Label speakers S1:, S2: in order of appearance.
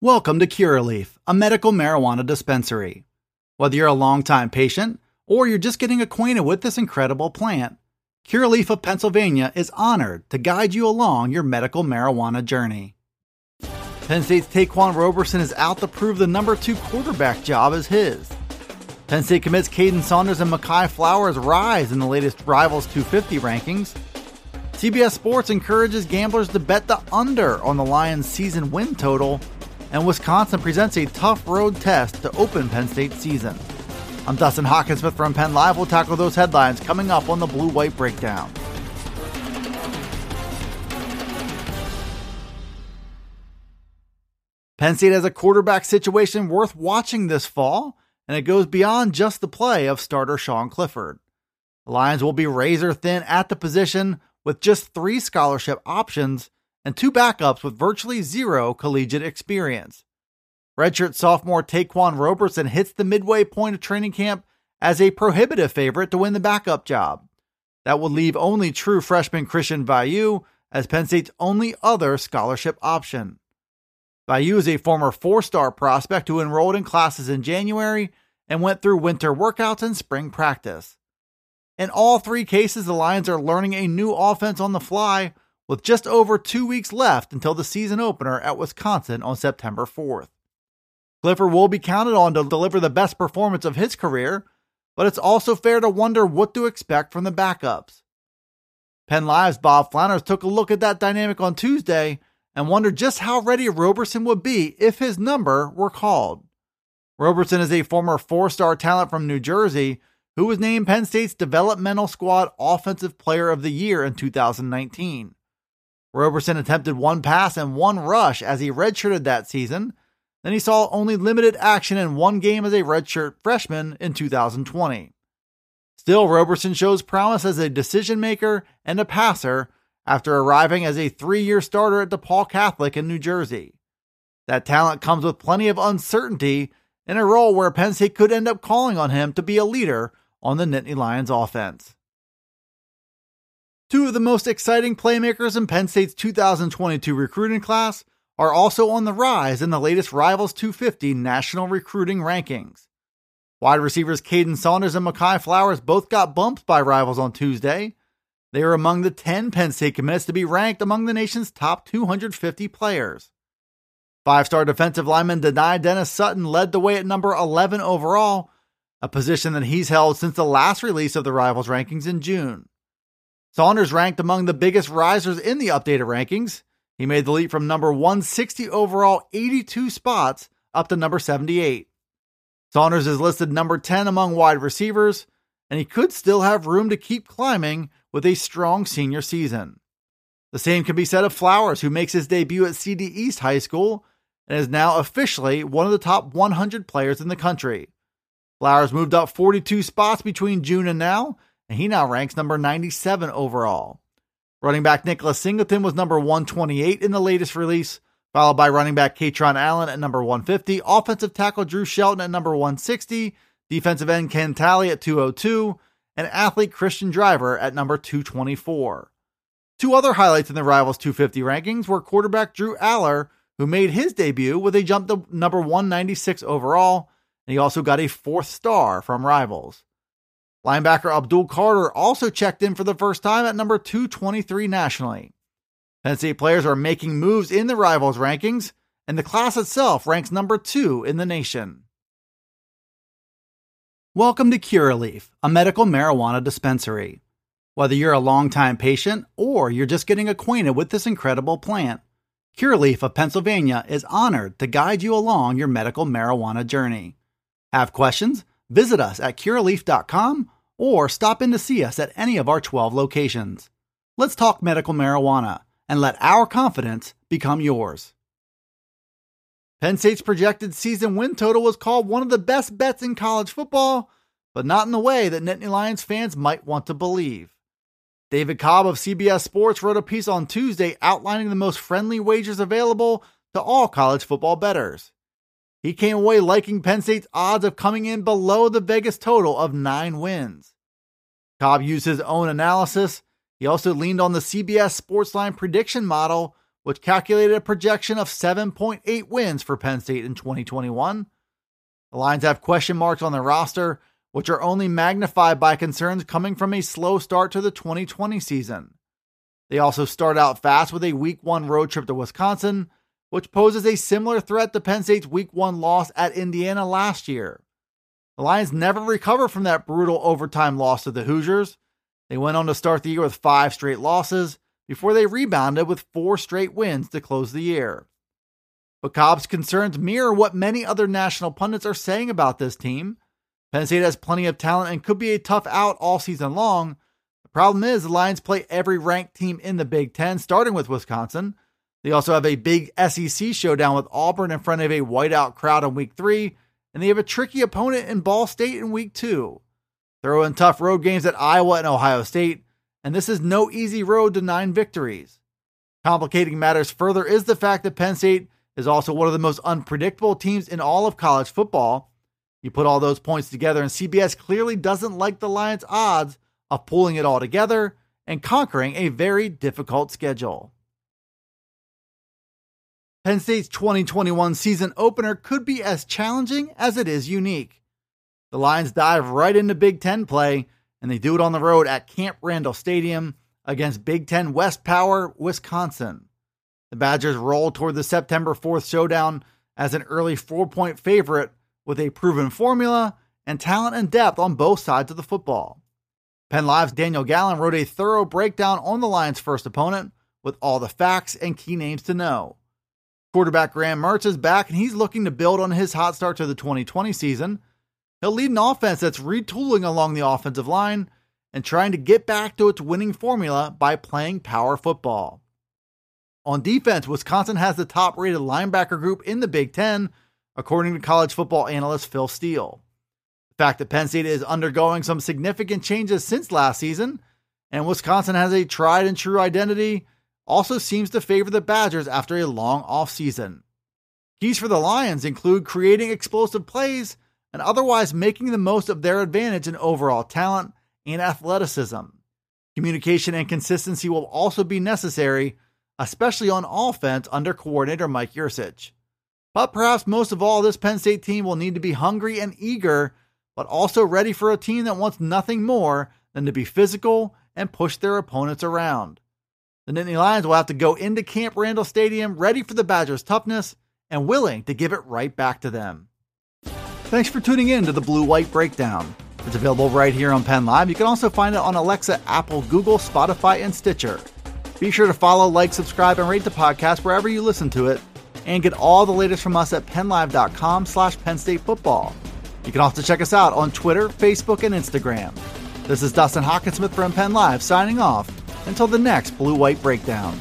S1: Welcome to Curaleaf, a medical marijuana dispensary. Whether you're a longtime patient or you're just getting acquainted with this incredible plant, Curaleaf of Pennsylvania is honored to guide you along your medical marijuana journey. Penn State's Ta'Quan Roberson is out to prove the number two quarterback job is his. Penn State commits Caden Saunders and Mekhi Flowers rise in the latest Rivals 250 rankings. CBS Sports encourages gamblers to bet the under on the Lions' season win total and Wisconsin presents a tough road test to open Penn State's season. I'm Dustin Hockensmith from Penn Live. We'll tackle those headlines coming up on the Blue White Breakdown. Penn State has a quarterback situation worth watching this fall, and it goes beyond just the play of starter Sean Clifford. The Lions will be razor thin at the position with just three scholarship options and two backups with virtually zero collegiate experience. Redshirt sophomore Ta'Quan Roberson hits the midway point of training camp as a prohibitive favorite to win the backup job. That would leave only true freshman Christian Veilleux as Penn State's only other scholarship option. Veilleux is a former four star prospect who enrolled in classes in January and went through winter workouts and spring practice. In all three cases, the Lions are learning a new offense on the fly with just over two weeks left until the season opener at Wisconsin on September 4th. Clifford will be counted on to deliver the best performance of his career, but it's also fair to wonder what to expect from the backups. Penn Live's Bob Flounders took a look at that dynamic on Tuesday and wondered just how ready Roberson would be if his number were called. Roberson is a former four star talent from New Jersey who was named Penn State's Developmental Squad Offensive Player of the Year in 2019. Roberson attempted one pass and one rush as he redshirted that season. Then he saw only limited action in one game as a redshirt freshman in 2020. Still, Roberson shows promise as a decision maker and a passer after arriving as a three year starter at DePaul Catholic in New Jersey. That talent comes with plenty of uncertainty in a role where Penn State could end up calling on him to be a leader on the Nittany Lions offense. Two of the most exciting playmakers in Penn State's 2022 recruiting class are also on the rise in the latest Rivals 250 national recruiting rankings. Wide receivers Caden Saunders and Mekhi Flowers both got bumped by Rivals on Tuesday. They are among the 10 Penn State commits to be ranked among the nation's top 250 players. Five star defensive lineman Dani Dennis Sutton led the way at number 11 overall, a position that he's held since the last release of the Rivals rankings in June. Saunders ranked among the biggest risers in the updated rankings. He made the leap from number 160 overall, 82 spots, up to number 78. Saunders is listed number 10 among wide receivers, and he could still have room to keep climbing with a strong senior season. The same can be said of Flowers, who makes his debut at CD East High School and is now officially one of the top 100 players in the country. Flowers moved up 42 spots between June and now and he now ranks number 97 overall. Running back Nicholas Singleton was number 128 in the latest release, followed by running back Kaytron Allen at number 150, offensive tackle Drew Shelton at number 160, defensive end Ken Talley at 202, and athlete Christian Driver at number 224. Two other highlights in the Rivals 250 rankings were quarterback Drew Allar, who made his debut with a jump to number 196 overall, and he also got a fourth star from Rivals. Linebacker Abdul Carter also checked in for the first time at number 223 nationally. Penn State players are making moves in the rivals rankings, and the class itself ranks number two in the nation. Welcome to Curaleaf, a medical marijuana dispensary. Whether you're a longtime patient or you're just getting acquainted with this incredible plant, Curaleaf of Pennsylvania is honored to guide you along your medical marijuana journey. Have questions? Visit us at curaleaf.com or stop in to see us at any of our 12 locations. Let's talk medical marijuana and let our confidence become yours. Penn State's projected season win total was called one of the best bets in college football, but not in the way that Nittany Lions fans might want to believe. David Cobb of CBS Sports wrote a piece on Tuesday outlining the most friendly wagers available to all college football bettors. He came away liking Penn State's odds of coming in below the Vegas total of nine wins. Cobb used his own analysis. He also leaned on the CBS Sportsline prediction model, which calculated a projection of 7.8 wins for Penn State in 2021. The Lions have question marks on their roster, which are only magnified by concerns coming from a slow start to the 2020 season. They also start out fast with a week one road trip to Wisconsin, which poses a similar threat to Penn State's week one loss at Indiana last year. The Lions never recovered from that brutal overtime loss to the Hoosiers. They went on to start the year with five straight losses before they rebounded with four straight wins to close the year. But Cobb's concerns mirror what many other national pundits are saying about this team. Penn State has plenty of talent and could be a tough out all season long. The problem is the Lions play every ranked team in the Big Ten, starting with Wisconsin. They also have a big SEC showdown with Auburn in front of a whiteout crowd in week three, and they have a tricky opponent in Ball State in week two. Throw in tough road games at Iowa and Ohio State, and this is no easy road to nine victories. Complicating matters further is the fact that Penn State is also one of the most unpredictable teams in all of college football. You put all those points together, and CBS clearly doesn't like the Lions' odds of pulling it all together and conquering a very difficult schedule. Penn State's 2021 season opener could be as challenging as it is unique. The Lions dive right into Big Ten play, and they do it on the road at Camp Randall Stadium against Big Ten West Power, Wisconsin. The Badgers roll toward the September 4th showdown as an early four point favorite with a proven formula and talent and depth on both sides of the football. Penn Live's Daniel Gallen wrote a thorough breakdown on the Lions' first opponent with all the facts and key names to know. Quarterback Graham Mertz is back and he's looking to build on his hot start to the 2020 season. He'll lead an offense that's retooling along the offensive line and trying to get back to its winning formula by playing power football. On defense, Wisconsin has the top rated linebacker group in the Big Ten, according to college football analyst Phil Steele. The fact that Penn State is undergoing some significant changes since last season, and Wisconsin has a tried and true identity, also seems to favor the Badgers after a long offseason. Keys for the Lions include creating explosive plays and otherwise making the most of their advantage in overall talent and athleticism. Communication and consistency will also be necessary especially on offense under coordinator Mike Yurcich. But perhaps most of all, this Penn State team will need to be hungry and eager, but also ready for a team that wants nothing more than to be physical and push their opponents around. The Nittany Lions will have to go into Camp Randall Stadium ready for the Badgers' toughness and willing to give it right back to them. Thanks for tuning in to the Blue White Breakdown. It's available right here on Penn Live. You can also find it on Alexa, Apple, Google, Spotify, and Stitcher. Be sure to follow, like, subscribe, and rate the podcast wherever you listen to it, and get all the latest from us at PennLive.com slash Penn State Football. You can also check us out on Twitter, Facebook, and Instagram. This is Dustin Hockensmith from Penn Live signing off until the next Blue White Breakdown.